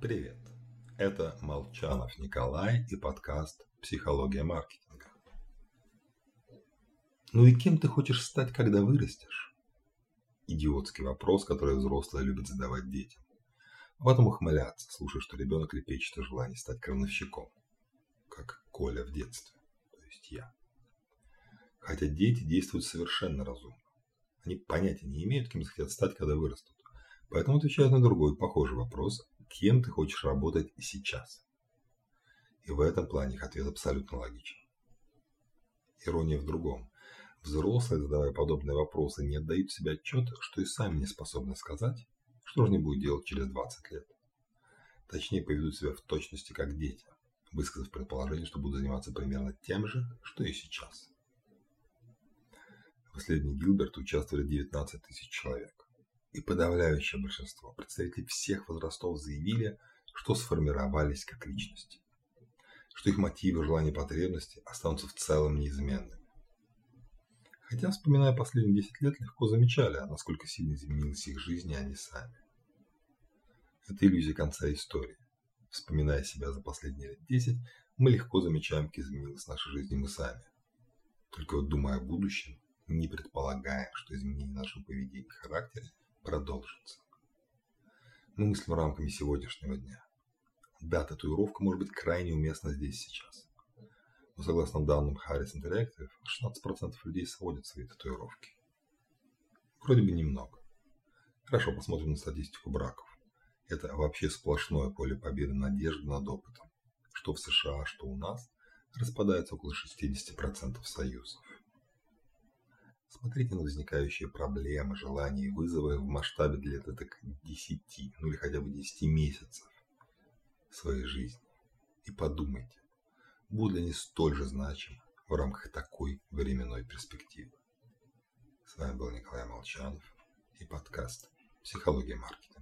Привет! Это Молчанов Николай и подкаст «Психология маркетинга». Ну и кем ты хочешь стать, когда вырастешь? Идиотский вопрос, который взрослые любят задавать детям. А потом ухмыляться, слушая, что ребенок лепечет о желании стать крановщиком. Как Коля в детстве, то есть я. Хотя дети действуют совершенно разумно. Они понятия не имеют, кем захотят стать, когда вырастут. Поэтому отвечают на другой похожий вопрос, кем ты хочешь работать сейчас. И в этом плане их ответ абсолютно логичен. Ирония в другом. Взрослые, задавая подобные вопросы, не отдают себе отчета, что и сами не способны сказать, что же они будут делать через 20 лет. Точнее, поведут себя в точности как дети, высказав предположение, что будут заниматься примерно тем же, что и сейчас. В исследовании Гилберта участвовали 19 тысяч человек и подавляющее большинство представителей всех возрастов заявили, что сформировались как личности, что их мотивы, желания, потребности останутся в целом неизменными. Хотя, вспоминая последние 10 лет, легко замечали, насколько сильно изменилась их жизнь и они сами. Это иллюзия конца истории. Вспоминая себя за последние лет 10, мы легко замечаем, как изменилась наша жизнь и мы сами. Только вот думая о будущем, не предполагаем, что изменение нашего поведения и характера продолжится. Мы мыслим рамками сегодняшнего дня. Да, татуировка может быть крайне уместна здесь сейчас. Но согласно данным Harris Interactive, 16% людей сводят свои татуировки. Вроде бы немного. Хорошо, посмотрим на статистику браков. Это вообще сплошное поле победы надежды над опытом. Что в США, что у нас, распадается около 60% союзов. Смотрите на возникающие проблемы, желания и вызовы в масштабе для это так 10, ну или хотя бы 10 месяцев своей жизни. И подумайте, будут ли они столь же значимы в рамках такой временной перспективы. С вами был Николай Молчанов и подкаст «Психология маркетинга».